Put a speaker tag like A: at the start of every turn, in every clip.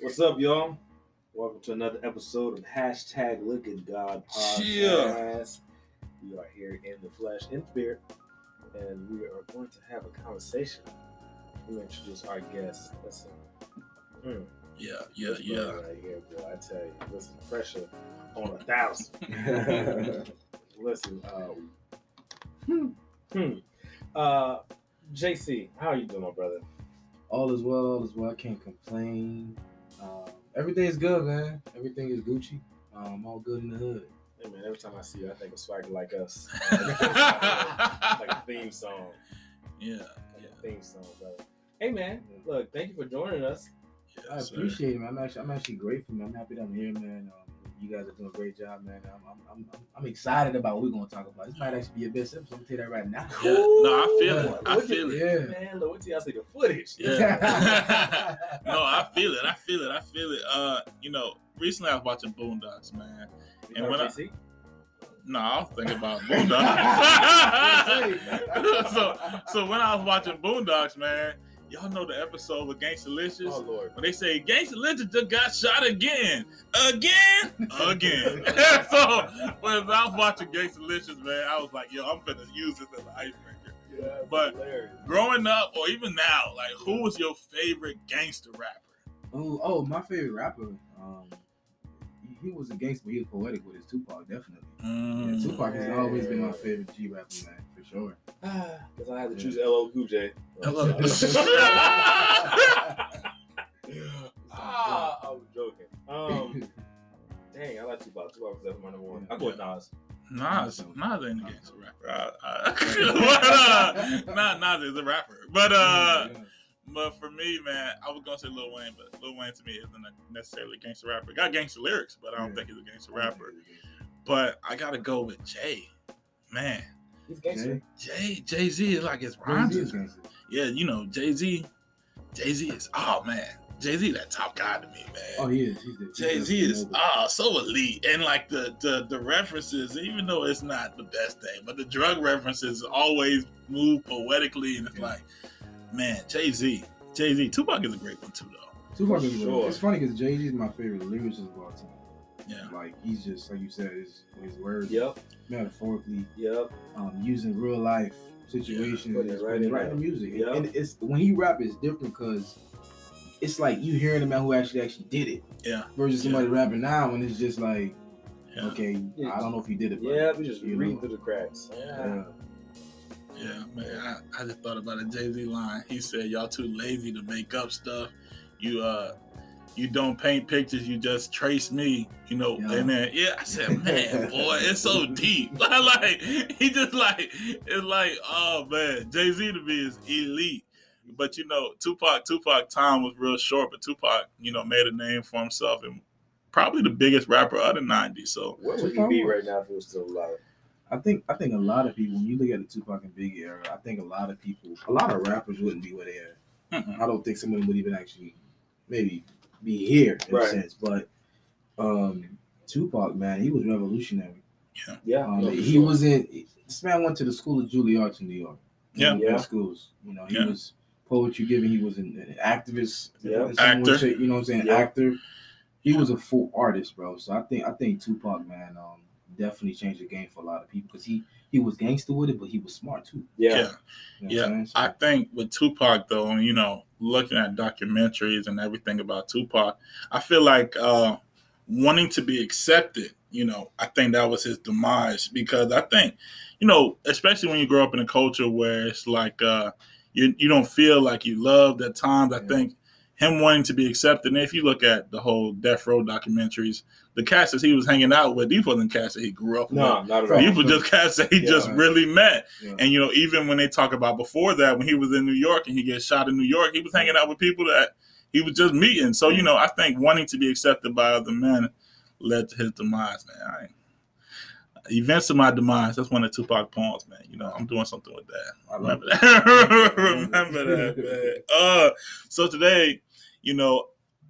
A: What's up, y'all? Welcome to another episode of Hashtag Look at God Podcast. We are here in the flesh, in spirit, and we are going to have a conversation. Let me introduce our guest. Listen. Mm,
B: Yeah, yeah,
A: this
B: yeah.
A: Right here, boy. I tell you, listen, pressure on a thousand. listen, uh, hmm, hmm. Uh, Jacy, how are you doing, my brother?
C: all is well, all is well. I can't complain. Everything is good, man. Everything is Gucci. Um, I'm all good in the hood.
A: Hey man, every time I see you, I think of Swagger Like Us. like a theme song.
B: Yeah,
A: Like
B: yeah.
A: a theme song, brother. Hey man, look, thank you for joining us.
C: I
B: yes, sir.
C: appreciate it, man. I'm actually, I'm actually grateful, man. I'm happy that I'm here, man. Um, you guys are doing a great job, man. I'm, I'm, I'm, I'm, I'm excited about what we're gonna talk about. This might actually be a best episode. I'm gonna tell you that right now.
B: Yeah, no, I feel
C: Ooh.
B: it. I
A: Look
B: feel it.
C: Yeah.
A: Man, look, wait till y'all see the footage.
B: Yeah. No, I feel it. I feel it. I feel it. Uh, you know, recently I was watching Boondocks, man.
A: You
B: And
A: know
B: when I-
A: Jacy?
B: No, I was thinking about Boondocks. so, so when I was watching Boondocks, man, y'all know the episode with Gangstalicious.
A: Oh Lord.
B: when they say Gangstalicious just got shot again, again, again. so when I was watching Gangstalicious, man, I was like, yo, I'm finna use this as an icebreaker.
A: Yeah,
B: But-
A: hilarious.
B: Growing up, or even now, like, who was your favorite gangster rapper?
C: Oh, oh, my favorite rapper. Um, he- he was a gangster, but he was poetic with his Tupac, definitely. Yeah,
B: Mm.
C: Tupac has always been my favorite G rapper, man, for sure.
A: Because I had to
C: Yeah.
A: choose LL Cool J.
B: Hello.
A: ah, I was joking. Um, dang, I like Tupac. Tupac was definitely my number one. I go with Nas.
B: Nas, Nas ain't a gangster rapper. I, I, but, uh, Nas is a rapper, but uh,
C: Yeah.
B: But for me, man, I was gonna say Lil Wayne, but Lil Wayne to me isn't a necessarily a gangster rapper. Got gangster lyrics, but I don't
C: Yeah.
B: think he's a gangster rapper. But I gotta go with Jay, man.
A: He's gangster.
B: Jay, Jay Z is like his rhymes.
C: Is
B: is- Yeah, you know, Jay Z, Jay Z is oh man, Jay Z that top guy to me, man.
C: Oh, he is. He's
B: Jay Z is
C: noble.
B: ah so elite, and like the, the the references, even though it's not the best thing, but the drug references always move poetically, and it's
C: Yeah.
B: like, man, Jay Z, Jay Z, Tupac is a great one too, though.
C: Tupac
A: For
C: is
A: sure.
C: It's funny because Jay Z is my favorite lyricist of all time.
B: Yeah,
C: Like he's just like you said, his his words
A: Yep,
C: metaphorically,
A: yep.
C: um, using real life situations,
A: Put it right
C: right,
A: in
C: right music.
A: Yeah.
C: And it's when he rap, it's different because it's like you hearing a man who actually actually did it
B: yeah,
C: versus somebody rapping now, and it's just like,
B: yeah,
C: okay,
A: Yeah.
C: I don't know if you did it. but,
A: Yeah, we just read
C: know.
A: through the cracks.
C: Yeah.
B: Yeah, man. I, I just thought about a Jay Z line. He said, "Y'all too lazy to make up stuff. You uh." You don't paint pictures, you just trace me, you know.
C: Yeah.
B: And then, yeah, I said, man, boy, it's so deep. like, he just like, it's like, oh man, Jay Z to me is elite. But you know, Tupac, Tupac time was real short, but Tupac, you know, made a name for himself and probably the biggest rapper of the '90s. So
A: Where would he be right now if he was still alive?
C: I think I think a lot of people when you look at the Tupac and Biggie era, I think a lot of people, a lot of rappers wouldn't be where they are.
B: mm-mm.
C: I don't think someone would even actually maybe be here in
A: Right.
C: a sense. But um Tupac, man, he was revolutionary.
A: Yeah,
C: Um,
A: no,
C: he
A: sure.
C: was in this man went to the school of Juilliard in New York.
B: Yeah.
C: One of the best
A: Yeah.
C: schools. You know, he
B: Yeah.
C: was poetry giving, he was an, an activist,
A: Yeah.
C: in some
B: Actor.
C: shape, you know what I'm saying?
A: Yeah.
C: Actor. He was a full artist, bro. So I think I think Tupac, man, um, definitely changed the game for a lot of people because he he was gangster with it, but he was smart too.
A: yeah.
B: yeah.
C: You know
B: Yeah,
C: I'm? So-
B: I think with Tupac though, you know, looking at documentaries and everything about Tupac, I feel like uh wanting to be accepted, you know, I think that was his demise because I think, you know, especially when you grow up in a culture where it's like uh you you don't feel like you loved at times. I
C: Yeah.
B: think him wanting to be accepted. And if you look at the whole Death Row documentaries, the cast that he was hanging out with, these wasn't cast that he grew up
A: No,
B: with.
A: not at all.
B: These were just cats that he
A: Yeah.
B: just really met.
C: Yeah.
B: And you know, even when they talk about before that, when he was in New York and he gets shot in New York, he was hanging out with people that he was just meeting. So you know, I think wanting to be accepted by other men led to his demise, man. Events of my demise. That's one of Tupac poems, man. You know, I'm doing something with that.
C: I
B: Remember that. Remember that, man. Uh, so today, you know,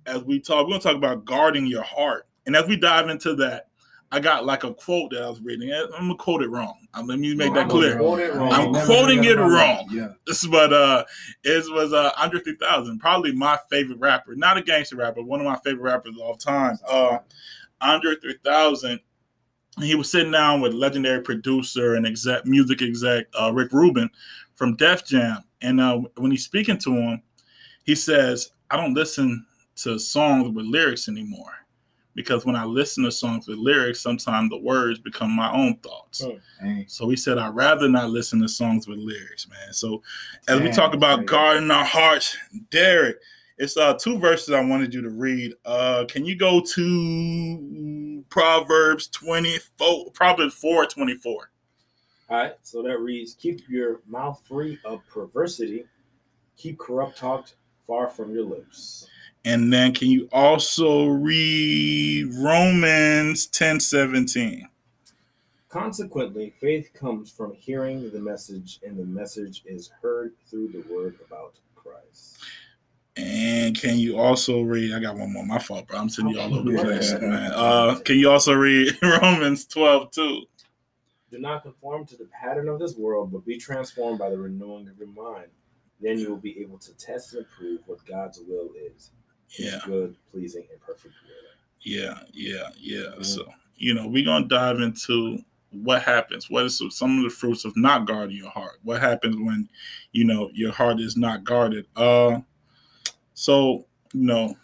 B: as we talk, we're gonna talk about guarding your heart, and as we dive into that, I got like a quote that I was reading. I'm gonna quote it wrong. Um, let me make that clear. I'm quoting it wrong.
C: Yeah.
B: This, But uh, it was uh Andre 3000, probably my favorite rapper, not a gangster rapper, one of my favorite rappers of all time. Uh, Andre 3000. He was sitting down with legendary producer and exec, music exec uh, Rick Rubin from Def Jam, and uh, when he's speaking to him, he says, "I don't listen to songs with lyrics anymore." Because when I listen to songs with lyrics, sometimes the words become my own thoughts. Oh, so he said, I'd rather not listen to songs with lyrics, man. So as we talk about guarding our hearts, Derek, it's uh two verses I wanted you to read. Uh can you go to Proverbs 24, Proverbs 4 24?
A: All right, so that reads, Keep your mouth free of perversity, keep corrupt talk far from your lips.
B: And then can you also read Romans 10 17?
A: Consequently, faith comes from hearing the message, and the message is heard through the word about Christ.
B: And can you also read? I got one more. My fault, bro. I'm sitting you all over the place, man. Uh, can you also read Romans 12 2?
A: Do not conform to the pattern of this world, but be transformed by the renewing of your mind. Then you will be able to test and prove what God's will is
B: yeah.
A: good, pleasing, and perfect will.
B: Yeah, yeah, yeah. Mm-hmm. So, you know, we're gonna dive into what happens. What is some of the fruits of not guarding your heart? What happens when, you know, your heart is not guarded? Uh so, you know,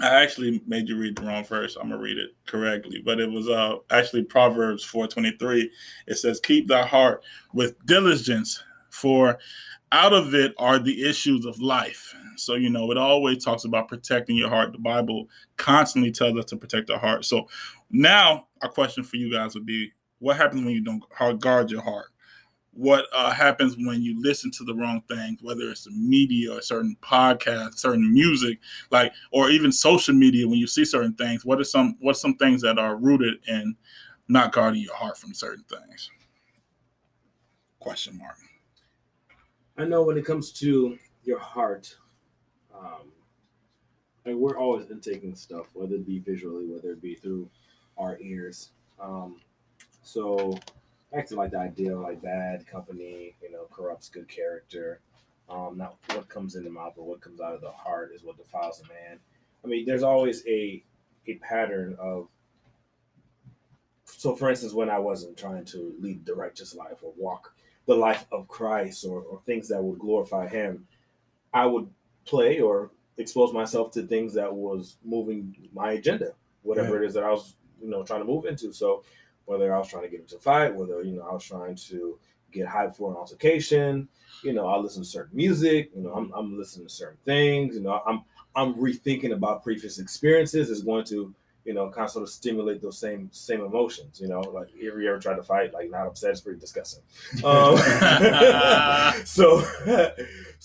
B: I actually made you read the wrong verse. I'm gonna read it correctly, but it was uh actually Proverbs 4:23. It says, "Keep thy heart with diligence, for out of it are the issues of life." So, you know, it always talks about protecting your heart. The Bible constantly tells us to protect our heart. So, now our question for you guys would be what happens when you don't guard your heart? What uh, happens when you listen to the wrong things, whether it's the media or certain podcasts, certain music, like, or even social media, when you see certain things, what are some, what are some things that are rooted in not guarding your heart from certain things? Question mark.
A: I know when it comes to your heart, um, and we're always intaking stuff, whether it be visually, whether it be through our ears. Um, so acting like the ideal, like bad company, you know, corrupts good character. Um, not what comes in the mouth, but what comes out of the heart is what defiles a man. I mean, there's always a a pattern of. So, for instance, when I wasn't trying to lead the righteous life or walk the life of Christ or, or things that would glorify Him, I would play or expose myself to things that was moving my agenda, whatever right. it is that I was, you know, trying to move into. So whether I was trying to get into a fight, whether you know I was trying to get hyped for an altercation, you know, I listen to certain music, you know, I'm, I'm listening to certain things, you know, I'm I'm rethinking about previous experiences is going to you know, kind of sort of stimulate those same same emotions. You know, like if you ever tried to fight, like not upset, it's pretty disgusting. Um, so,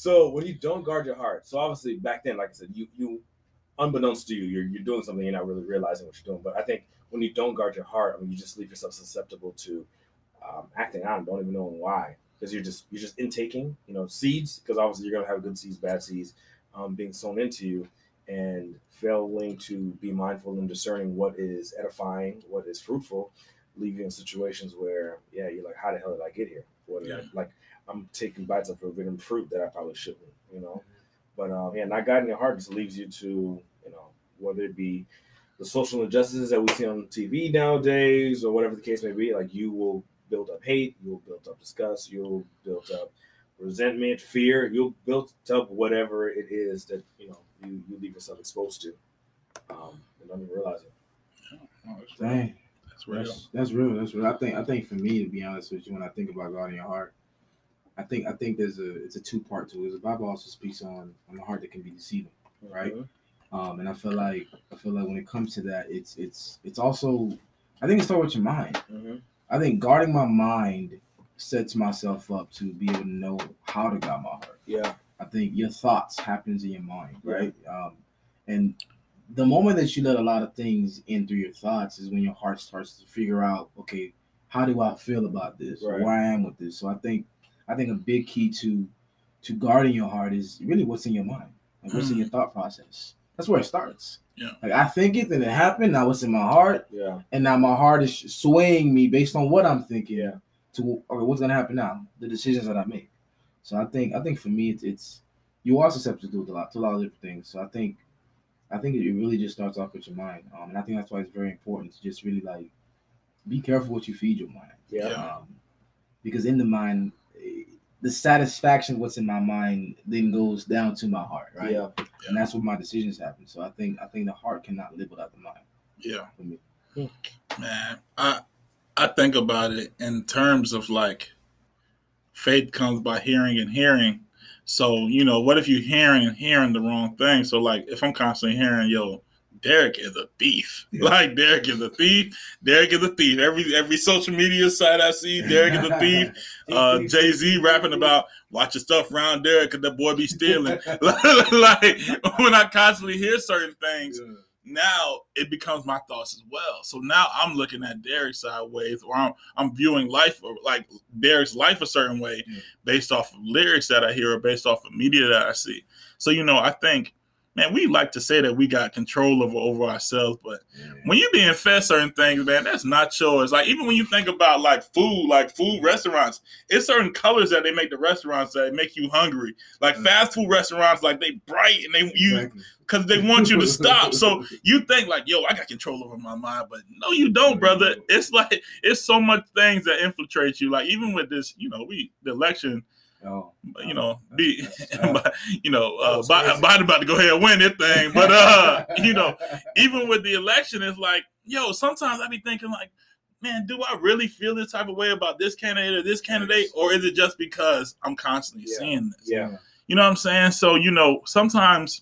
A: so when you don't guard your heart, so obviously back then, like I said, you you, unbeknownst to you, you're you're doing something you're not really realizing what you're doing. But I think when you don't guard your heart, I mean, you just leave yourself susceptible to um, acting out and don't even know why because you're just you're just intaking, you know, seeds because obviously you're gonna have good seeds, bad seeds um, being sown into you and failing to be mindful and discerning what is edifying, what is fruitful, leaving in situations where, yeah, you're like, how the hell did I get here? What yeah. Like I'm taking bites of forbidden fruit that I probably shouldn't, you know. But um, yeah, not guiding your heart just leaves you to, you know, whether it be the social injustices that we see on TV nowadays or whatever the case may be, like you will build up hate, you'll build up disgust, you'll build up resentment, fear, you'll build up whatever it is that, you know, you, you leave yourself exposed to um, and don't even realize it.
C: Yeah. Dang. That's real. That's, that's, real. That's real. I think. I think for me, to be honest with you, when I think about God in your heart, I think. I think there's a. It's a two part to it. The Bible also speaks on on the heart that can be deceiving, right? Mm-hmm. Um, and I feel like I feel like when it comes to that, it's it's it's also. I think it starts with your mind. Mm-hmm. I think guarding my mind sets myself up to be able to know how to guard my heart.
A: Yeah.
C: I think your thoughts happens in your mind, right? Yeah. Um, and the moment that you let a lot of things in through your thoughts is when your heart starts to figure out, okay, how do I feel about this? Right. Where I am with this. So I think I think a big key to to guarding your heart is really what's in your mind, like what's in your mm. thought process. that's where it starts.
B: Yeah.
C: Like I think it, then it happened. Now it's in my heart,
A: Yeah.
C: and now my heart is swaying me based on what I'm thinking.
A: Yeah.
C: To okay, what's gonna happen now? The decisions that I make. So I think I think for me it's, it's you are susceptible to a lot to a lot of different things. So I think I think it really just starts off with your mind, um, and I think that's why it's very important to just really like be careful what you feed your mind.
A: Yeah.
B: Yeah.
C: Um, because in the mind, the satisfaction what's in my mind then goes down to my heart, right?
A: Yeah.
C: And that's where my decisions happen. So I think I think the heart cannot live without the mind.
B: Yeah.
C: For me.
B: Man, I I think about it in terms of like faith comes by hearing and hearing. So, you know, what if you're hearing and hearing the wrong thing? So like if I'm constantly hearing, yo, Derek is a thief.
C: Yeah.
B: Like Derek is a thief. Derek is a thief. Every every social media site I see, Derek is a thief. Uh Jay Z rapping about watch your stuff around Derek because that boy be stealing. like when I constantly hear certain things, now it becomes my thoughts as well. So now I'm looking at Derek sideways, or I'm I'm viewing life or like Derek's life a certain way
C: Yeah.
B: based off of lyrics that I hear or based off of media that I see. So you know, I think, man, we like to say that we got control over over ourselves, but when you being fed certain things, man, that's not yours. Like even when you think about like food, like food restaurants, it's certain colors that they make the restaurants that make you hungry. Like
C: Mm.
B: fast food restaurants, like they bright and they you
C: Exactly.
B: because they want you to stop. So you think like, yo, I got control over my mind, but no, you don't, brother. It's like it's so much things that infiltrate you. Like even with this, you know, we the election,
C: Oh,
B: you know, be you know, uh,
A: That's
B: Bi-
A: crazy.
B: Biden about to go ahead and win this thing, but uh, you know, even with the election, it's like, yo, sometimes I be thinking like, man, do I really feel this type of way about this candidate or this candidate, or is it just because I'm constantly
A: Yeah.
B: seeing this?
A: Yeah.
B: You know what I'm saying? So, you know, sometimes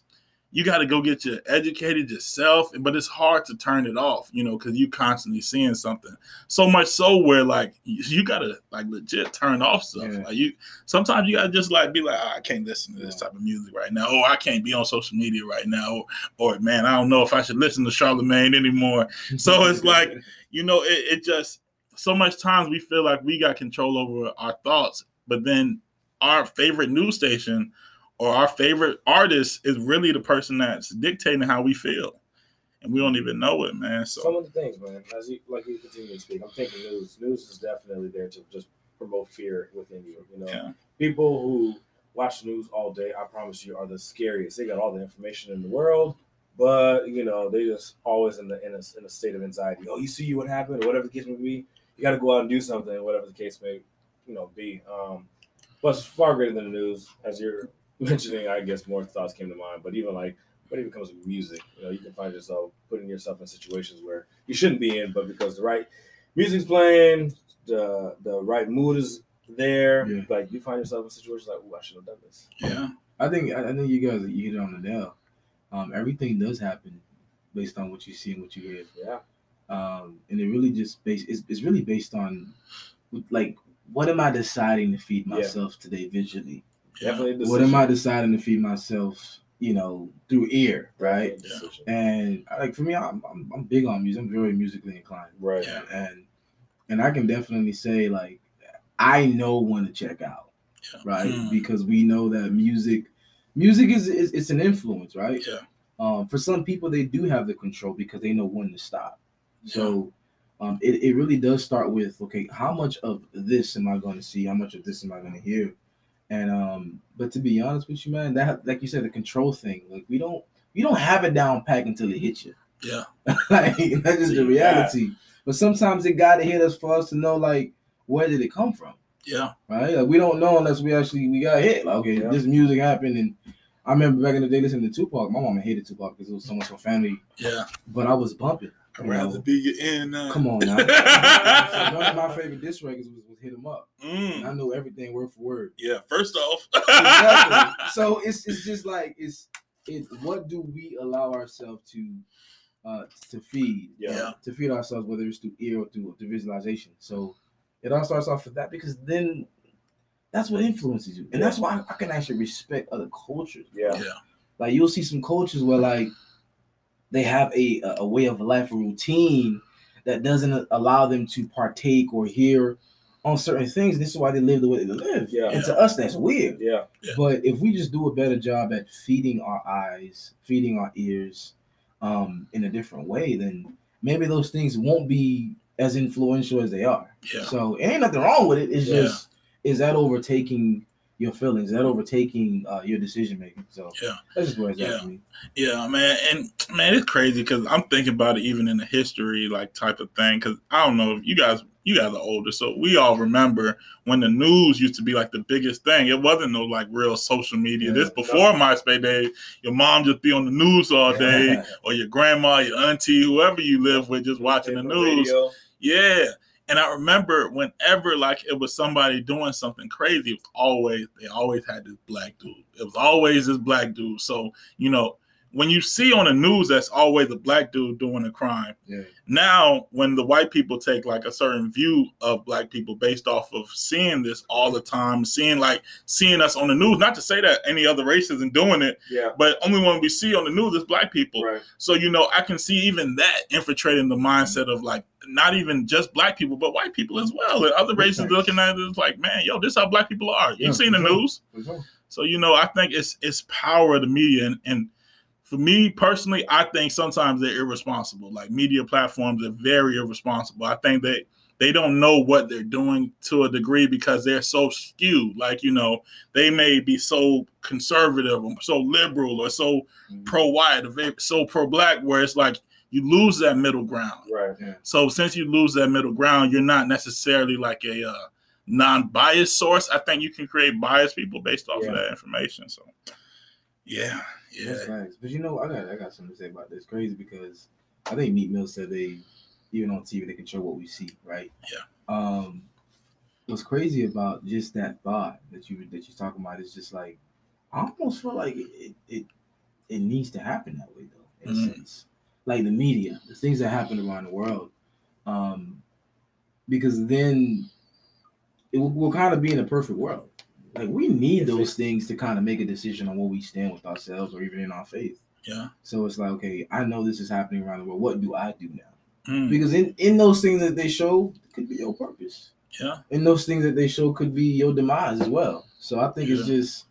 B: you got to go get you educated yourself, but it's hard to turn it off, you know, because you constantly seeing something. So much so where like you, you gotta like legit turn off stuff.
C: Yeah.
B: Like you sometimes you gotta just like be like, "Ah, I can't listen to this type of music right now, or I can't be on social media right now, or, or man, I don't know if I should listen to Charlemagne anymore. So it's like, you know, it, it just so much times we feel like we got control over our thoughts, but then our favorite news station or our favorite artist is really the person that's dictating how we feel. And we don't even know it, man.
A: So Some
B: So
A: of the things, man, as you like you continue to speak, I'm thinking news. News is definitely there to just promote fear within you. You know,
B: yeah.
A: people who watch news all day, I promise you, are the scariest. They got all the information in the world, but you know, they just always in the in a, in a state of anxiety. Oh, you see what happened, or whatever the case may be. You got to go out and do something, whatever the case may, you know, be. Um, but it's far greater than the news, as you're mentioning. I guess more thoughts came to mind, but even like when it comes to music, you know, you can find yourself putting yourself in situations where you shouldn't be in, but because the right music's playing, the the right mood is there,
C: Yeah.
A: like you find yourself in situations like, "Oh, I should have done this."
B: Yeah.
C: I think I think you guys you hit it on the nail. Um, everything does happen based on what you see and what you hear.
A: Yeah,
C: um, and it really just based it's, it's really based on like what am I deciding to feed
A: Yeah.
C: myself today visually?
A: Definitely. A
C: What am I deciding to feed myself? You know, through ear, right?
A: Definitely.
C: And like for me, I'm, I'm I'm big on music. I'm very musically inclined,
A: Right.
B: Yeah.
C: and and I can definitely say like I know when to check out,
B: Yeah.
C: right?
B: Mm.
C: Because we know that music, music is, is it's an influence, right?
B: Yeah.
C: Um, for some people, they do have the control because they know when to stop. So um, it, it really does start with okay, how much of this am I going to see? How much of this am I going to hear? And um, but to be honest with you, man, that like you said, the control thing, like we don't we don't have it down pack until it hits you.
B: Yeah.
C: like that's just the reality. But sometimes it got to hit us for us to know like where did it come from,
B: Yeah.
C: right? Like we don't know unless we actually we got hit. Like okay,
A: Yeah.
C: this music happened, and I remember back in the day listening to Tupac. My mama hated Tupac because it was so much for family,
B: Yeah.
C: but I was bumping.
B: I'd
C: You
B: rather
C: know,
B: be your in. Uh,
C: Come on now. So one of my favorite diss records was, was "Hit 'Em Up," and
B: Mm,
C: I know everything word for word.
B: yeah. First off.
C: Exactly. so it's it's just like it's it. What do we allow ourselves to uh to feed?
A: Yeah.
B: Yeah.
C: To feed ourselves, whether it's through ear or through, through visualization. So it all starts off with that because then that's what influences you, and that's why I, I can actually respect other cultures.
A: Yeah.
B: yeah.
C: Like you'll see some cultures where like they have a a way of life, a routine that doesn't allow them to partake or hear on certain things. This is why they live the way they live.
A: Yeah.
C: And to us, that's weird.
A: Yeah.
B: Yeah.
C: But if we just do a better job at feeding our eyes, feeding our ears, um, in a different way, then maybe those things won't be as influential as they are.
B: Yeah.
C: So it ain't nothing wrong with it. It's
B: Yeah.
C: just is that overtaking your feelings? That overtaking uh, your decision making? So
B: Yeah.
C: that's just where it's
B: Yeah.
C: at me.
B: Yeah, man, and man, it's crazy because I'm thinking about it even in the history like type of thing. Because I don't know if you guys, you guys are older, so we all remember when the news used to be like the biggest thing. It wasn't no like real social media.
C: Yeah,
B: this before MySpace days. Your mom just be on the news all day, or your grandma, your auntie, whoever you live with, just watching the news.
A: Radio.
B: Yeah. And I remember whenever like it was somebody doing something crazy, it was always they always had this black dude. It was always this black dude. So, you know, when you see on the news that's always a black dude doing a crime.
C: Yeah.
B: Now, when the white people take like a certain view of black people based off of seeing this all the time, seeing like seeing us on the news, not to say that any other race isn't doing it,
A: Yeah.
B: but only when we see on the news is black people.
A: Right.
B: So you know, I can see even that infiltrating the mindset of like not even just black people, but white people as well, and other races looking at it it's like, man, yo, this is how black people are. You've seen the
C: sure.
B: news,
C: sure.
B: so you know, I think it's it's power of the media, and, and for me personally, I think sometimes they're irresponsible. Like media platforms are very irresponsible. I think they they don't know what they're doing to a degree because they're so skewed. Like you know, they may be so conservative or so liberal or so
C: Mhm.
B: pro white or so pro black, where it's like you lose that middle ground.
A: Right.
B: So since you lose that middle ground, you're not necessarily like a uh, non-biased source. I think you can create biased people based off
A: Yeah.
B: of that information. So yeah,
C: That's
B: yeah,
C: facts. But you know, I got I got something to say about this. Crazy because I think Meek Mill said they even on TV they control what we see, right?
B: Yeah.
C: Um what's crazy about just that thought that you that you're talking about is just like I almost feel like it it, it, needs to happen that way though, in a
B: Mhm.
C: sense. Like the media, the things that happen around the world. Um because then it will, we'll kind of be in a perfect world. Like we need those things to kind of make a decision on where we stand with ourselves or even in our faith.
B: yeah.
C: So it's like, okay, I know this is happening around the world. What do I do now?
B: Mm,
C: Because in in those things that they show could be your purpose.
B: yeah,
C: And those things that they show could be your demise as well. So I think it's just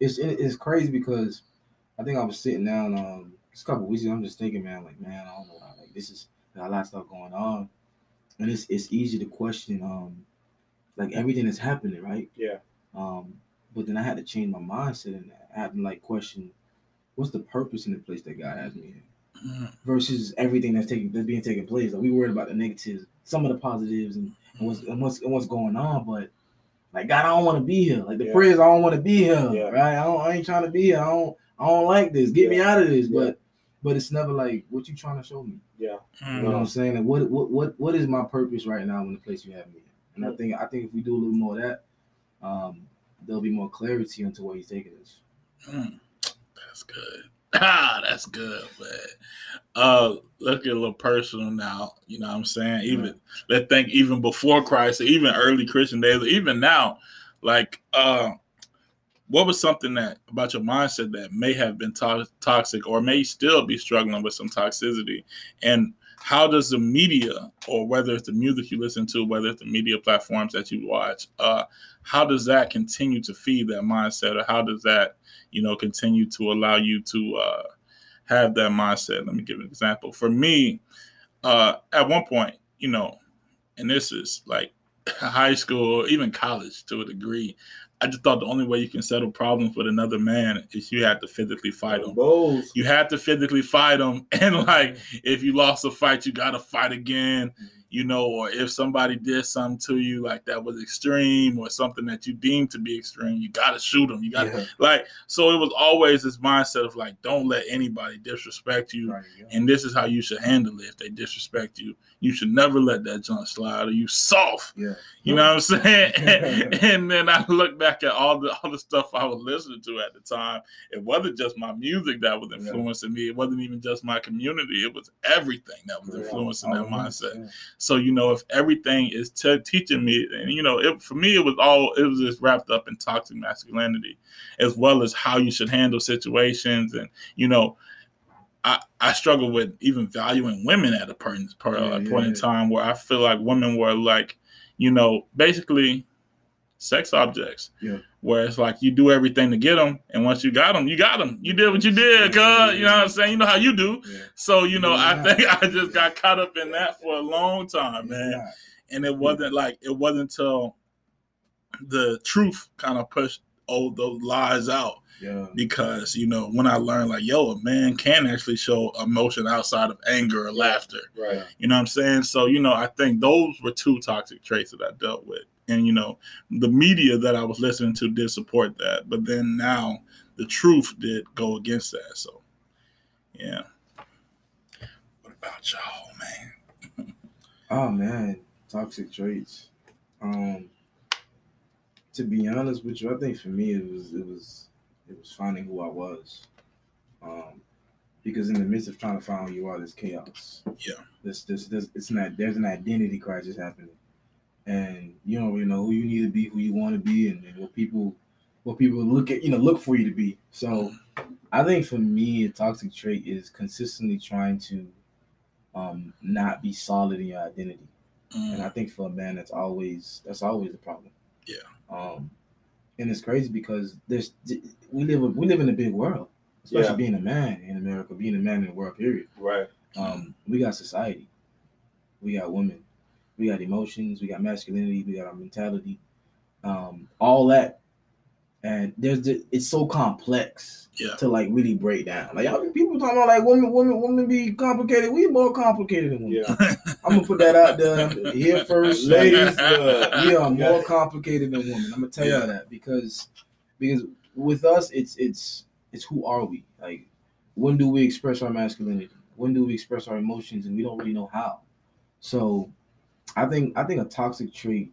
C: it's it's crazy because I think I was sitting down um just a couple weeks ago. I'm just thinking, man, like man, I don't know, like this is a lot of stuff going on, and it's it's easy to question um like everything that's happening, right?
A: Yeah.
C: Um, but then I had to change my mindset and I had to like question what's the purpose in the place that God has me in
B: mm,
C: versus everything that's taking that's being taking place. Like we worried about the negatives, some of the positives, and, and what's and what's and what's going on. But like God, I don't want to be here. Like the
A: Yeah.
C: prayers, I don't want to be here.
A: Yeah.
C: Right? I don't. I ain't trying to be here. I don't. I don't like this. Get me out of this.
A: Yeah.
C: But but it's never like what you trying to show me.
A: Yeah.
C: You know what I'm saying? Like what what what what is my purpose right now in the place you have me in? And I think I think if we do a little more of that, um, there'll be more clarity into where he's taking us.
B: Mm, that's good. Ah, that's good, man. Uh, look at a little personal now. You know what I'm saying? Even let's think even before Christ, even early Christian days, even now, like uh what was something that about your mindset that may have been to- toxic or may still be struggling with some toxicity and how does the media or whether it's the music you listen to whether it's the media platforms that you watch uh how does that continue to feed that mindset or how does that you know continue to allow you to uh have that mindset? Let me give an example. For me uh at one point you know and this is like high school even college to a degree i just thought the only way you can settle problems with another man is you had to physically fight him you had to physically fight them and like if you lost a fight you gotta fight again mm-hmm. you know or if somebody did something to you like that was extreme or something that you deemed to be extreme you gotta shoot them you gotta
C: Yeah.
B: like so it was always this mindset of like don't let anybody disrespect you
C: Right. yeah.
B: and this is how you should handle it if they disrespect you you should never let that junk slide or you soft
C: Yeah.
B: you know what I'm saying? and then I look back at all the all the stuff I was listening to at the time. It wasn't just my music that was influencing me. It wasn't even just my community. It was everything that was influencing
C: All
B: that mindset.
C: us,
B: So you know, if everything is te- teaching me, and you know, it, for me, it was all it was just wrapped up in toxic masculinity, as well as how you should handle situations, and you know. I, I struggle with even valuing women at a point, per,
C: Yeah, uh,
B: a
C: yeah,
B: point in
C: yeah.
B: time where I feel like women were like, you know, basically sex objects.
C: Yeah.
B: Where it's like you do everything to get them, and once you got them, you got them. You did what you did, cuz you know what I'm saying. You know how you do. So you know, I think I just got caught up in that for a long time, man. And it wasn't like it wasn't until the truth kind of pushed all those lies out
C: Yeah.
B: because you know when I learned like, yo, a man can actually show emotion outside of anger or laughter.
A: Right.
B: You know what I'm saying? So, you know, I think those were two toxic traits that I dealt with. And, you know, the media that I was listening to did support that. But then now the truth did go against that. So, yeah. What about y'all, man?
C: Oh man, toxic traits. Um, to be honest with you, I think for me it was it was it was finding who I was. Um, because in the midst of trying to find who you are, there's chaos.
B: Yeah.
C: This this this it's not there's an identity crisis happening, and you don't really know who you need to be, who you want to be, and, and what people what people look at you know look for you to be. So, I think for me, a toxic trait is consistently trying to um not be solid in your identity and
B: Mm,
C: I think for a man, that's always that's always the problem.
B: Yeah.
C: Um, and it's crazy because there's we live we live in a big world, especially
A: Yeah.
C: being a man in America, being a man in the world. Period.
A: Right.
C: Um, we got society, we got women, we got emotions, we got masculinity, we got our mentality, um, all that, and there's the, it's so complex
B: Yeah.
C: to like really break down. Like y'all, people talking about like women, women, women be complicated. We more complicated than women.
A: Yeah.
C: I'm gonna put that out there here first, ladies.
A: uh,
C: We are
A: Yeah.
C: more complicated than women. I'm gonna tell
B: Yeah.
C: you that because because with us, it's it's it's who are we? Like when do we express our masculinity? When do we express our emotions? And we don't really know how. So I think I think a toxic trait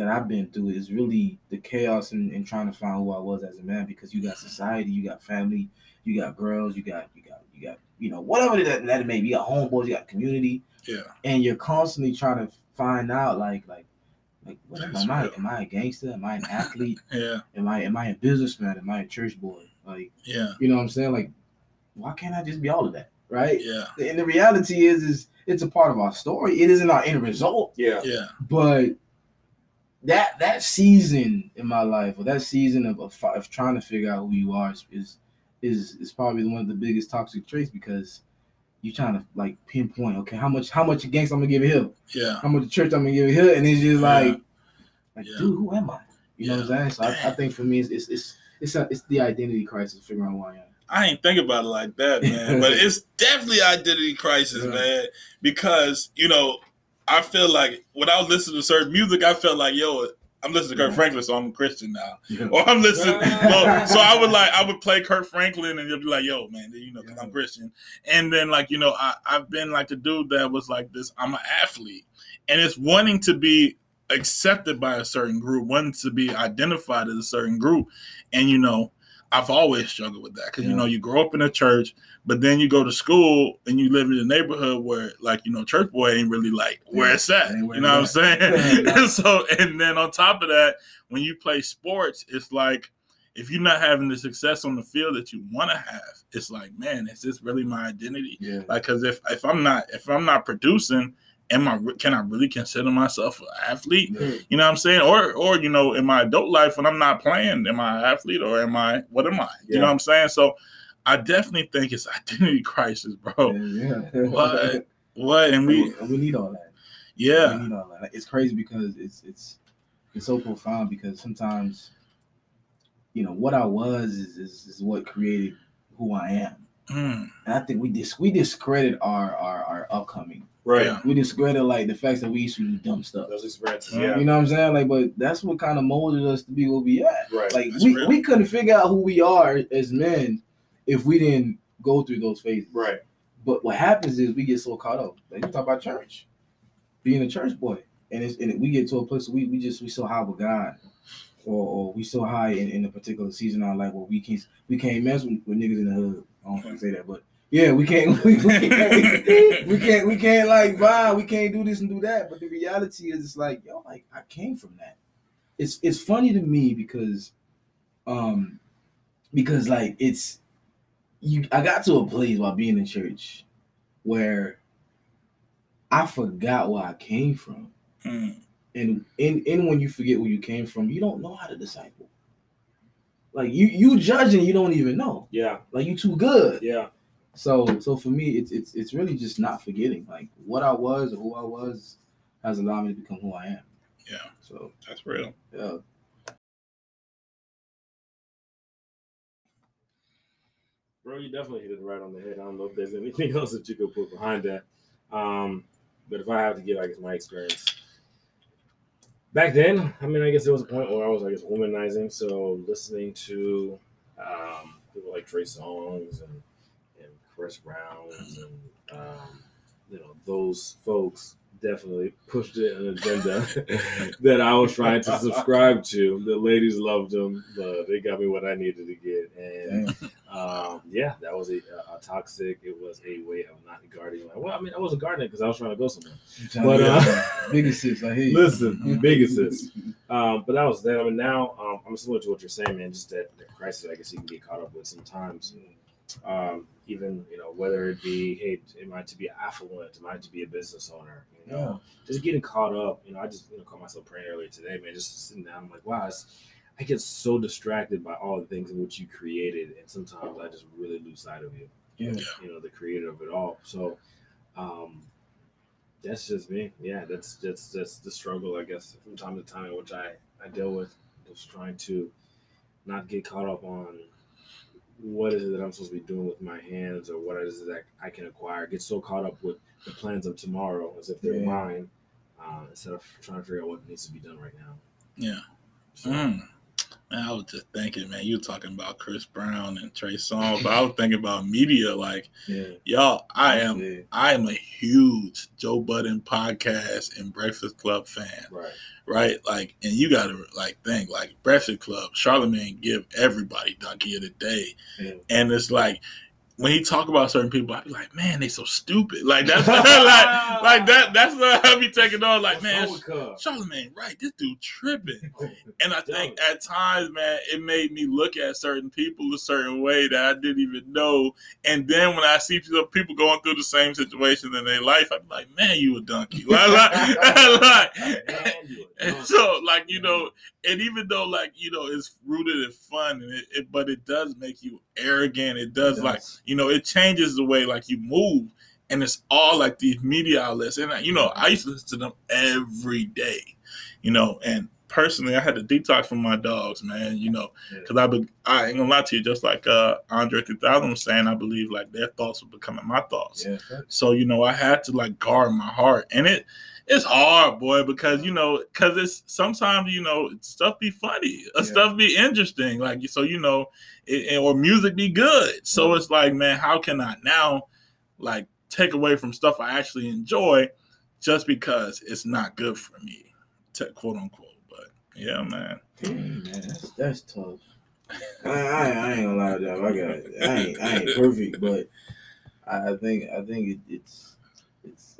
C: that I've been through is really the chaos and, and trying to find who I was as a man because you got society, you got family, you got girls, you got you got you got you know whatever that, that may be. You got homeboys, you got community
B: Yeah.
C: and you're constantly trying to find out like like like what am,
B: That's
C: I
B: real.
C: am I a gangster? Am I an athlete?
B: Yeah.
C: am I am I a businessman? Am I a church boy? Like
B: Yeah.
C: you know what I'm saying? Like why can't I just be all of that? Right?
B: Yeah.
C: And the reality is is it's a part of our story. It isn't our end result,
A: Yeah.
B: Yeah.
C: but that that season in my life or that season of, of, of trying to figure out who you are is, is is is probably one of the biggest toxic traits because you're trying to like pinpoint okay how much how much gangsta I'm gonna give here
B: Yeah.
C: how much church I'm gonna give here, and it's just
B: Yeah.
C: like, like,
B: Yeah.
C: dude, who am I? You know what I'm saying? So I, I think for me, it's it's it's it's, a, it's the identity crisis, figuring out who I am.
B: I ain't think about it like that, man. but it's definitely identity crisis,
C: Yeah.
B: man. Because you know, I feel like when I was listening to certain music, I felt like, yo, I'm listening to Kirk
C: Yeah.
B: Franklin, so I'm a Christian now.
C: Yeah.
B: Or I'm listening. Well, so I would like I would play Kirk Franklin, and you'll be like, yo, man, you know, because I'm Christian. And then like you know, I I've been like the dude that was like this. I'm an athlete, and it's wanting to be accepted by a certain group, wanting to be identified as a certain group, and you know. I've always struggled with that because you know you grow up in a church, but then you go to school and you live in a neighborhood where like you know church boy ain't really like where
C: Yeah.
B: it's at.
C: Ain't where
B: You know what I'm saying? and so and then on top of that, when you play sports, it's like if you're not having the success on the field that you want to have, it's like man, is this really my identity?
C: Yeah,
B: Like because if if I'm not if I'm not producing, am I can I really consider myself an athlete?
C: yeah.
B: You know what I'm saying? Or or you know, in my adult life when I'm not playing, am I an athlete or am I what am I? You know what I'm saying? So I definitely think it's identity crisis, bro.
C: yeah.
B: What? What? And we
C: we, we need all that.
B: yeah.
C: we need all that. It's crazy because it's it's it's so profound because sometimes, you know, what I was is is, is what created who I am.
B: Mm,
C: And I think we dis we discredit our our our upcoming.
A: Right.
B: Yeah.
C: We discredit like the facts that we used to do dumb stuff.
A: Those experiences.
B: Mhm.
A: Yeah.
C: You know what I'm saying? Like, but that's what kind of molded us to be where we at.
A: Right.
C: Like
B: That's
C: we,
B: real.
C: we couldn't figure out who we are as men if we didn't go through those phases.
A: Right.
C: But what happens is we get so caught up. Like you talk about church, being a church boy, and it's and we get to a place where we we just we so high with God, or, or we so high in, in a particular season of our life where we can't we can't mess with, with niggas in the hood. I don't want to say that, but yeah, we can't we, we can't we can't we can't like vibe. We can't do this and do that. But the reality is, it's like yo, like I came from that. It's it's funny to me because, um, because like it's you. I got to a place while being in church where I forgot where I came from.
B: mm,
C: And in in when you forget where you came from, you don't know how to disciple. Like you you judging, you don't even know.
A: Yeah.
C: Like you too good.
A: Yeah.
C: So so for me, it's it's it's really just not forgetting like what I was or who I was has allowed me to become who I am.
B: Yeah.
C: So
B: That's real.
C: yeah.
A: Bro, you definitely hit it right on the head. I don't know if there's anything else that you could put behind that. Um, but if I have to give, I guess, my experience. Back then, I mean, I guess there was a point where I was, I guess, womanizing. So listening to um, people like Trey Songz and, Chris Browns and, um, you know, those folks definitely pushed it an agenda that I was trying to subscribe to. The ladies loved them. but they got me what I needed to get. And um, yeah, that was a, a toxic. It was a way of not guarding. Like, well, I mean, I wasn't guarding because I was trying to go somewhere. But, uh,
C: big assist, I hear you.
A: Listen, big assist. Um, but that was then. I mean, now um, I'm similar to what you're saying, man. Just that, that crisis, I guess you can get caught up with sometimes. Um, even you know whether it be hey, am I to be affluent? Am I to be a business owner? You know, just getting caught up. You know, I just you know caught myself praying earlier today, man. Just sitting down, I'm like, wow, it's, I get so distracted by all the things in which you created, and sometimes I just really lose sight of you.
C: Yeah.
A: You know, the creator of it all. So, um, that's just me. Yeah, that's that's that's the struggle, I guess, from time to time, which I I deal with, just trying to not get caught up on what is it that I'm supposed to be doing with my hands or what is it that I can acquire. Get so caught up with the plans of tomorrow as if they're
C: Yeah.
A: mine, uh, instead of trying to figure out what needs to be done right now.
B: Yeah.
A: So,
B: Mm. Man, I was just thinking, man, you were talking about Chris Brown and Trey Songz, but I was thinking about media. Like,
C: Yeah.
B: y'all, I am
C: Yeah.
B: I am a huge Joe Budden podcast and Breakfast Club fan,
A: right.
B: right? Like, and you gotta like think like Breakfast Club, Charlemagne give everybody Donkey of the day,
C: Yeah.
B: and it's like when he talk about certain people, I be like, man, they so stupid. Like that's like like that. That's what I be taking on. Like, man,
A: wrong with Cub?
B: Charlemagne, right? This dude tripping. And I think at times, man, it made me look at certain people a certain way that I didn't even know. And then when I see people going through the same situation in their life, I'm like, man, you a donkey. Like, like- like-
A: Man, you
B: and so, like, you know, and even though, like, you know, it's rooted in fun, and it, it but it does make you arrogant. It does,
C: It
B: like, you know, it changes the way, like, you move. And it's all like these media outlets. And, you know, I used to listen to them every day, you know, and personally, I had to detox from my dogs, man, you know, because I, be, I ain't gonna lie to you, just like uh, Andre 3000 was saying, I believe like their thoughts were becoming my thoughts.
C: Yeah.
B: So you know, I had to like guard my heart, and it it's hard, boy, because you know, because it's sometimes you know stuff be funny, uh,
C: Yeah.
B: stuff be interesting, like so you know, it, or music be good. So it's like, man, how can I now like take away from stuff I actually enjoy just because it's not good for me, to, quote unquote. But yeah, man.
C: Damn, man, that's, that's tough. I, I, I ain't gonna lie to you. I got, I ain't, I ain't perfect, but I, think, I think it, it's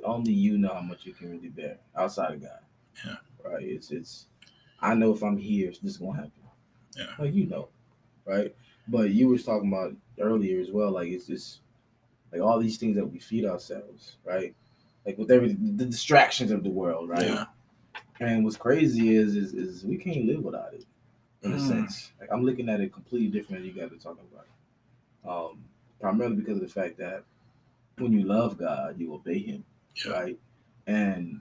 C: only you know how much you can really bear outside of God.
B: Yeah.
C: Right. It's, it's. I know if I'm here, this is gonna happen.
B: Yeah.
C: Like you know, right? But you was talking about earlier as well. Like it's just like all these things that we feed ourselves, right? Like with every the distractions of the world, right?
B: Yeah.
C: And what's crazy is, is is we can't live without it, in a
B: Mm.
C: sense. Like I'm looking at it completely different than you guys are talking about. Um, primarily because of the fact that when you love God, you obey Him,
B: Yeah.
C: right? And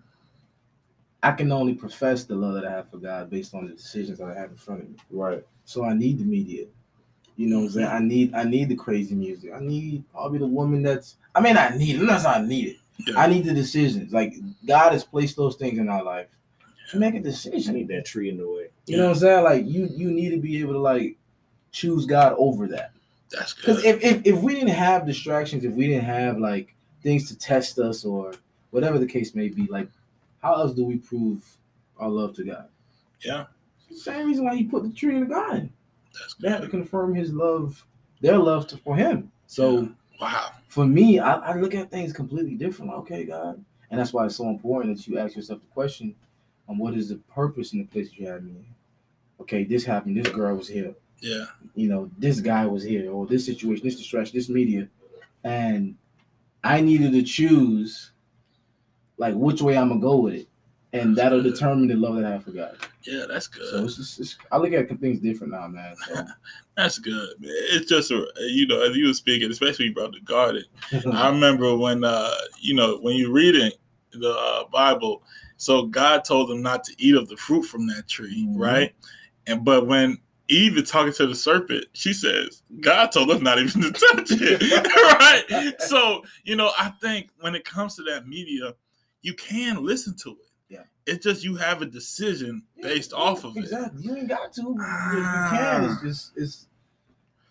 C: I can only profess the love that I have for God based on the decisions that I have in front of me.
A: Right.
C: So I need the media. You know what I'm saying? I need I need the crazy music. I need probably the woman that's I mean I need it. That's not I need it.
B: Yeah.
C: I need the decisions. Like God has placed those things in our life. To make a decision.
A: need that tree in the way.
C: You know what I'm saying? Like you you need to be able to like choose God over that.
B: That's
C: Because
B: good.
C: if, if if we didn't have distractions, if we didn't have like things to test us or whatever the case may be, like how else do we prove our love to God?
B: Yeah.
C: Same reason why he put the tree in the garden.
B: That's good.
C: They had to confirm his love, their love to, for him. So
B: Yeah. Wow.
C: for me, I, I look at things completely different. Like, okay, God, and that's why it's so important that you ask yourself the question: on what is the purpose in the place you have me in? Okay, this happened. This girl was here.
B: Yeah.
C: You know, this guy was here, or this situation, this distraction, this media, and I needed to choose like which way I'm gonna go with it. and that'll determine the love that I have for God.
B: Yeah, that's good.
C: So it's just, it's, I look at things different now, man. So.
B: that's good, man. It's just a, you know, as you were speaking, especially about the garden. I remember when, uh, you know, when you're reading the uh, Bible, so God told them not to eat of the fruit from that tree, mm-hmm. right? And but when Eve is talking to the serpent, she says, God told us not even to touch it. right. So, you know, I think when it comes to that media, you can listen to it.
C: Yeah.
B: It's just you have a decision based yeah, off of
C: exactly.
B: it.
C: Exactly. You ain't got to. You, you can. It's ah. just it's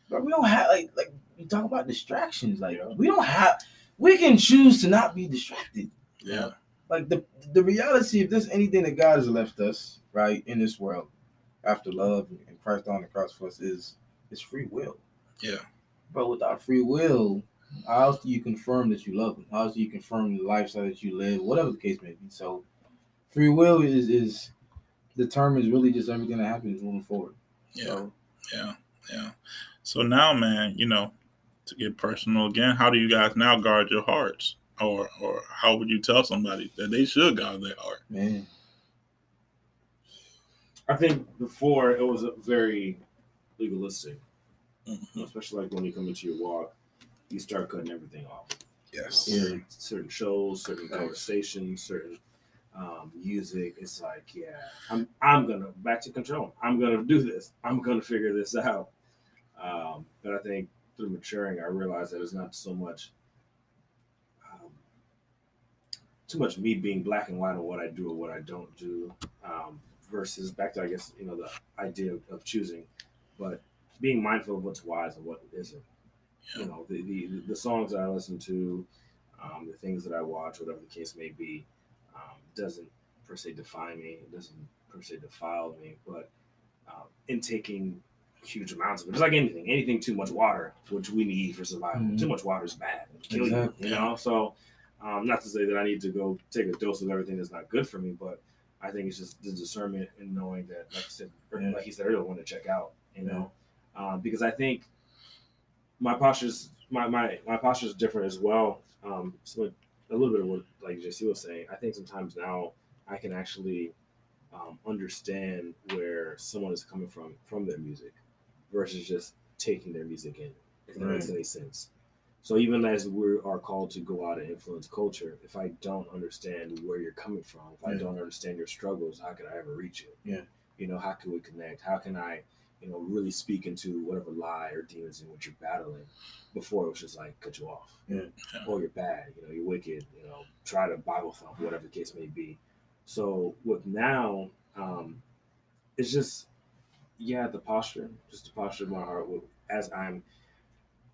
C: but we don't have like like you talk about distractions. Like we don't have we can choose to not be distracted.
B: Yeah.
C: Like the the reality, if there's anything that God has left us, right, in this world, after love and Christ on the cross for us is is free will.
B: Yeah.
C: But without free will, how else do you confirm that you love him? How else do you confirm the lifestyle that you live? Whatever the case may be. So free will is is determines really just everything that happens moving forward.
B: Yeah. So, yeah. Yeah. So now, man, you know, to get personal again, how do you guys now guard your hearts? Or or how would you tell somebody that they should guard their heart?
C: Man.
A: I think before it was very legalistic, mm-hmm. especially like when you come into your walk, you start cutting everything off.
B: Yes.
A: Certain, certain shows, certain conversations, certain um, music. It's like, yeah, I'm I'm gonna back to control. I'm gonna do this. I'm gonna figure this out. Um, but I think through maturing, I realized that it's not so much um, too much me being black and white on what I do or what I don't do. Versus back to I guess you know the idea of, choosing, but being mindful of what's wise and what isn't. Yeah. You know the, the the songs that I listen to, um, the things that I watch, whatever the case may be, um, doesn't per se define me. It doesn't per se defile me, but um, in taking huge amounts of it, it's like anything. Anything too much water, which we need for survival. Mm-hmm. Too much water is bad. Kill exactly. you. You know, so. Um, not to say that I need to go take a dose of everything that's not good for me, but I think it's just the discernment and knowing that, like I said, like he said earlier, want to check out, you know, yeah. um, because I think my posture's my my my posture is different as well. Um, so a little bit of what like Jacy was saying. I think sometimes now I can actually um, understand where someone is coming from from their music versus just taking their music in. If that right. makes any sense. So even as we are called to go out and influence culture, if I don't understand where you're coming from, if yeah. I don't understand your struggles, how could I ever reach you?
C: Yeah.
A: You know, how can we connect? How can I, you know, really speak into whatever lie or demons in which you're battling before it was just like cut you off.
C: Yeah.
A: Or you're bad, you know, you're wicked, you know, try to Bible thump, whatever the case may be. So with now, um, it's just yeah, the posture, just the posture of my heart as I'm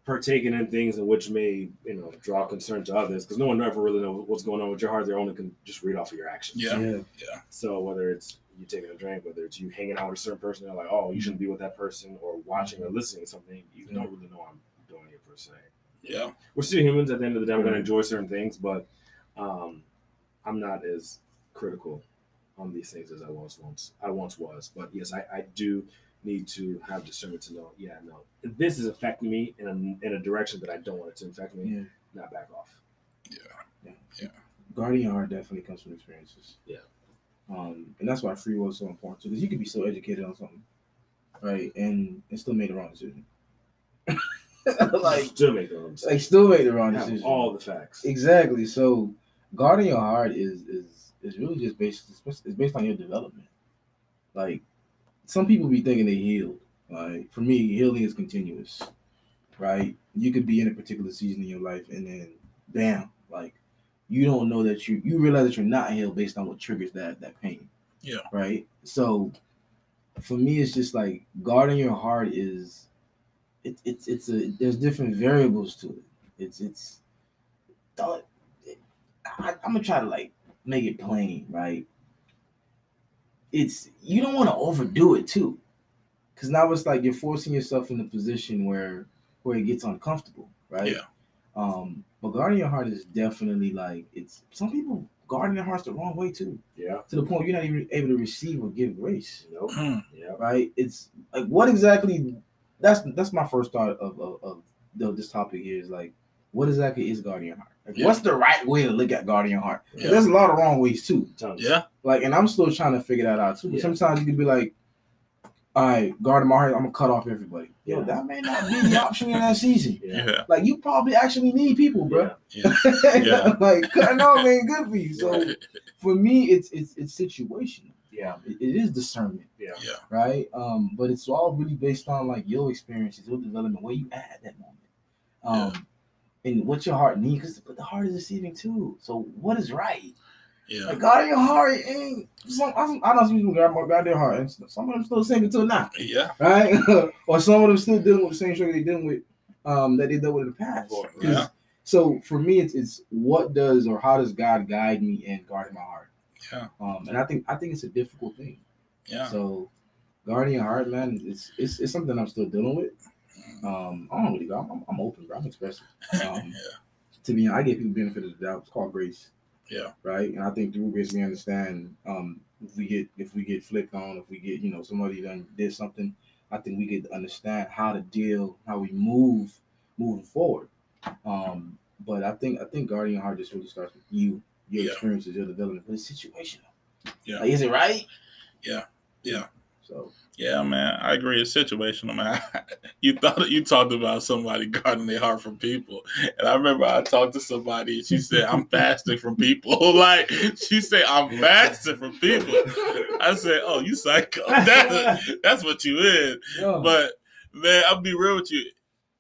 A: partaking in things in which may you know draw concern to others because no one ever really knows what's going on with your heart. They only can just read off of your actions.
B: Yeah, yeah. yeah.
A: So whether it's you taking a drink, whether it's you hanging out with a certain person, they're like, oh, you shouldn't be with that person, or watching or listening to something, you don't really know I'm doing it per se.
B: Yeah,
A: we're still humans. At the end of the day, I'm going to enjoy certain things, but um, I'm not as critical on these things as I was once. I once was, but yes, I, I do need to have discernment to know, yeah, no, this is affecting me in a, in a direction that I don't want it to affect me.
C: Yeah.
A: Not back off.
B: Yeah. Yeah. Yeah.
C: Guardian heart definitely comes from experiences.
A: Yeah.
C: Um, and that's why free will is so important too, because you could be so educated on something, right, and and still made the wrong decision.
A: like still make the wrong decision.
C: Like still make the wrong decision.
A: All the facts.
C: Exactly. So guarding your heart is is is really just based it's based on your development. Like some people be thinking they healed. Like for me, healing is continuous, right? You could be in a particular season in your life, and then bam, like you don't know that you you realize that you're not healed based on what triggers that that pain.
B: Yeah.
C: Right. So for me, it's just like guarding your heart is it's it's it's a there's different variables to it. It's it's I, I'm gonna try to like make it plain, right? It's you don't want to overdo it too, because now it's like you're forcing yourself in a position where where it gets uncomfortable, right?
B: Yeah.
C: Um, but guarding your heart is definitely like it's some people guarding their hearts the wrong way too.
A: Yeah.
C: To the point you're not even able to receive or give grace.
A: Nope.
C: Hmm. yeah. Right. It's like what exactly? That's that's my first thought of of, of this topic here is like what exactly is guarding your heart? Like,
B: Yeah.
C: What's the right way to look at guardian heart?
B: Yeah.
C: There's a lot of wrong ways too.
A: Tons.
B: Yeah.
C: Like, and I'm still trying to figure that out too.
A: Yeah.
C: Sometimes you could be like, all right, guarding my heart, I'm gonna cut off everybody. Yo,
A: Yeah.
C: that may not be the option in that season.
A: Yeah.
B: Yeah.
C: Like, you probably actually need people, bro.
B: Yeah. Yeah.
C: like, cutting off ain't good for you. So, for me, it's it's it's situational.
A: Yeah.
C: It, it is discernment,
A: Yeah.
B: Yeah.
C: right? Um, but it's all really based on like your experiences, your development, where you at at that moment, um, and what your heart needs. Because but the heart is deceiving too. So, what is right?
B: Yeah.
C: Like God in your heart ain't. Some, I, I know some people got more God in their heart, and some of them still single till now,
B: Yeah.
C: right? or some of them still dealing with the same struggle they dealing with, um, that they dealt with in the past.
B: Yeah.
C: So for me, it's it's what does or how does God guide me in guarding my heart?
B: Yeah.
C: Um, and I think I think it's a difficult thing.
B: Yeah.
C: So guarding your heart, man, it's it's, it's something I'm still dealing with. Um, I don't really go. I'm, I'm open, bro. I'm expressive. Um,
B: yeah.
C: to be honest, I give people benefit of the doubt. It's called grace.
B: Yeah.
C: Right. And I think through grace we understand um if we get if we get flipped on, if we get, you know, somebody done did something, I think we get to understand how to deal, how we move moving forward. Um, but I think I think guarding your heart just really starts with you, your
B: Yeah.
C: experiences, your development, but it's situational.
B: Yeah.
C: Like, is it right?
B: Yeah. Yeah.
C: So
B: Yeah, man, I agree. It's situational, man. you thought you talked about somebody guarding their heart from people, and I remember I talked to somebody. and She said, "I'm fasting from people." like she said, "I'm fasting from people." I said, "Oh, you psycho? That's that's what you is."
C: yeah.
B: But man, I'll be real with you.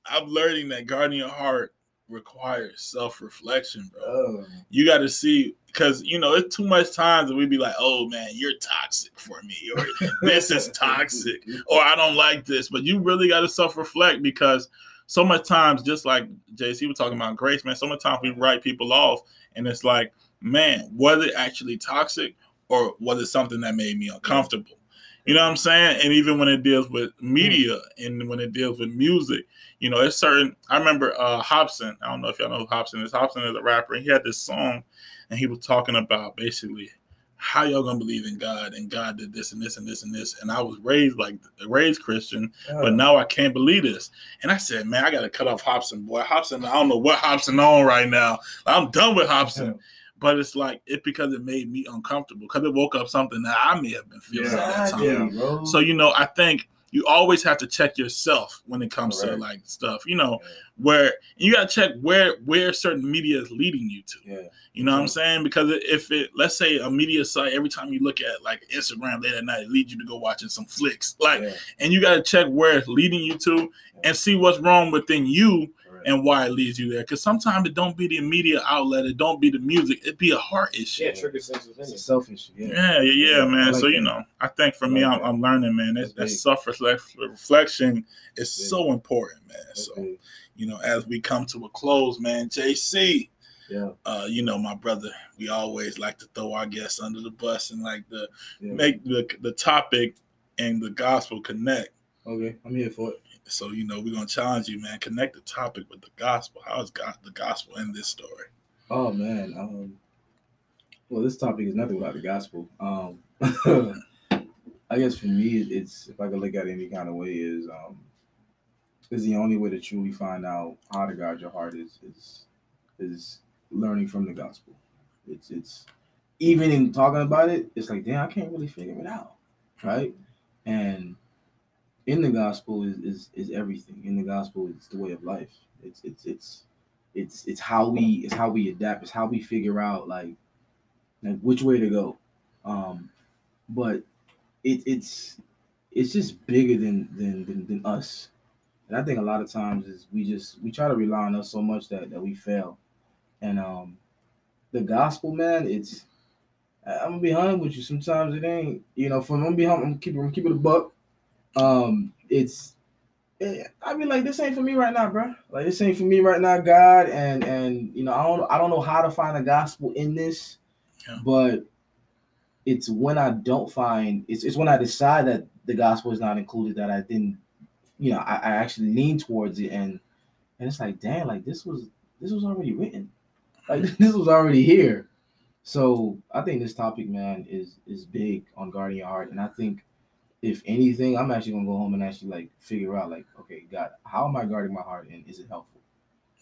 B: I'm learning that guarding your heart requires self reflection, bro
C: Oh,
B: you got to see because you know it's too much times that we'd be like, "Oh man, you're toxic for me," or "This is toxic," or "I don't like this." But you really got to self reflect because so much times, just like Jacy was talking about grace, man. So much times we write people off, and it's like, man, was it actually toxic, or was it something that made me uncomfortable? You know what I'm saying? And even when it deals with media and when it deals with music, you know, it's certain. I remember uh Hopsin. I don't know if y'all know who Hopsin is. Hopsin is a rapper. And he had this song, and he was talking about basically how y'all gonna believe in God and God did this and this and this and this. And I was raised like a raised Christian, but now I can't believe this. And I said, man, I gotta cut off Hopsin, boy. Hopsin, I don't know what Hopsin on right now. I'm done with Hopsin. But it's like it because it made me uncomfortable because it woke up something that I may have been feeling at that time.
C: Exactly, bro.
B: So you know, I think you always have to check yourself when it comes to like stuff. You know, where you got to check where where certain media is leading you to.
C: yeah,
B: You know what I'm saying? Because if it, let's say a media site, every time you look at like Instagram late at night, it leads you to go watching some flicks. Like,
C: yeah,
B: and you got to check where it's leading you to and see what's wrong within you. And why it leads you there. Because sometimes it don't be the media outlet, it don't be the music, it be a heart issue.
A: Yeah, trigger sensitive.
C: It's
A: opinion.
C: selfish. Yeah.
B: Yeah, yeah, yeah,
C: Yeah,
B: man.
C: like
B: so you
C: that.
B: know, I think for
C: I
B: me, I'm. I'm learning, man. That, that self reflection is
C: big.
B: so important, man.
C: That's
B: So
C: big.
B: you know, as we come to a close, man, Jacy,
C: Yeah.
B: uh, you know, my brother, we always like to throw our guests under the bus and like the
C: Yeah.
B: make the the topic and the gospel connect.
C: Okay, I'm here for it.
B: So you know, we're gonna challenge you, man. Connect the topic with the gospel. How is God the gospel in this story?
C: Oh man. Um, well, this topic is nothing without the gospel. Um, I guess for me, it's if I could look at it any kind of way, is um, is the only way to truly find out how to guard your heart is is is learning from the gospel. It's it's even in talking about it, it's like damn, I can't really figure it out, right? And in the gospel is is, is everything. In the gospel, it's the way of life. It's it's it's it's it's how we it's how we adapt. It's how we figure out like like which way to go. Um, but it, it's it's just bigger than, than than than us. And I think a lot of times is we just we try to rely on us so much that that we fail. And um, the gospel, man, it's I'm gonna be honest with you. Sometimes it ain't, you know. I'm gonna be I'm keeping I'm keeping a buck. Um, it's eh, I mean, like this ain't for me right now, bro. Like this ain't for me right now, God. And and you know, I don't I don't know how to find the gospel in this,
B: Yeah.
C: but it's when I don't find it's it's when I decide that the gospel is not included that I didn't, you know, I, I actually lean towards it and and it's like, damn, like this was this was already written, like this was already here. So I think this topic, man, is is big on guarding your heart, and I think if anything, I'm actually gonna go home and actually like figure out like, okay, God, how am I guarding my heart, and is it helpful?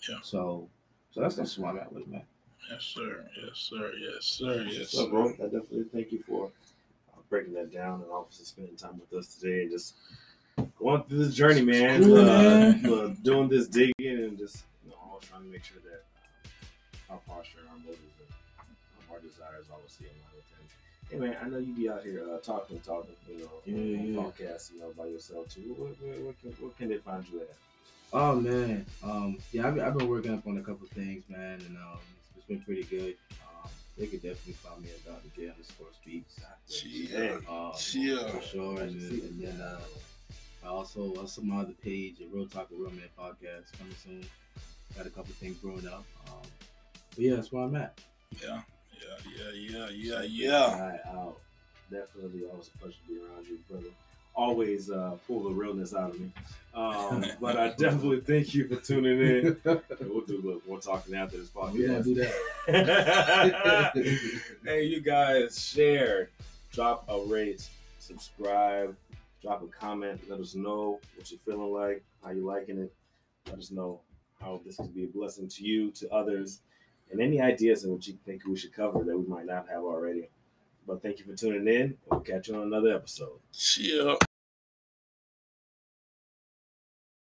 B: Yeah.
C: So So that's that's why I'm at with man.
B: Yes, sir. Yes, sir. Yes, sir. Yes,
A: So,
B: sir.
A: bro, I definitely thank you for uh, breaking that down and obviously spending time with us today and just going through this journey, man.
C: Cool,
A: uh,
C: man.
A: uh, doing this digging and just you know, always trying to make sure that uh, our posture, our motives, and our desires obviously align with Him. Hey, man, I know you be out here uh, talking, talking, you know,
C: Yeah,
A: on
C: yeah.
A: podcasts, you know, by yourself too. Where, where, where, can, where can they find you at?
C: Oh man, um, yeah, I've, been- I've been working up on a couple things, man, and um, it's, it's been pretty good. Um, they could definitely find me at Dr. J underscore speaks.
B: Yeah.
C: Um,
B: Yeah.
C: for sure. And, then- and then uh, I also also my other page, a Real Talk with Real Man podcast, coming soon. Got a couple things growing up. Um, but yeah, that's where I'm at.
B: Yeah. Yeah. Yeah. Yeah. Yeah. Yeah.
A: Right out. Definitely always a pleasure to be around you, brother. Always uh, pull the realness out of me. Um, but I definitely thank you for tuning in. We'll do a little more talking after this
C: we gonna
A: podcast.
C: do that.
A: hey, you guys, share, drop a rate, subscribe, drop a comment. Let us know what you're feeling like, how you liking it. Let us know how this could be a blessing to you, to others, and any ideas of what you think we should cover that we might not have already. But thank you for tuning in. We'll catch you on another episode.
B: Yeah.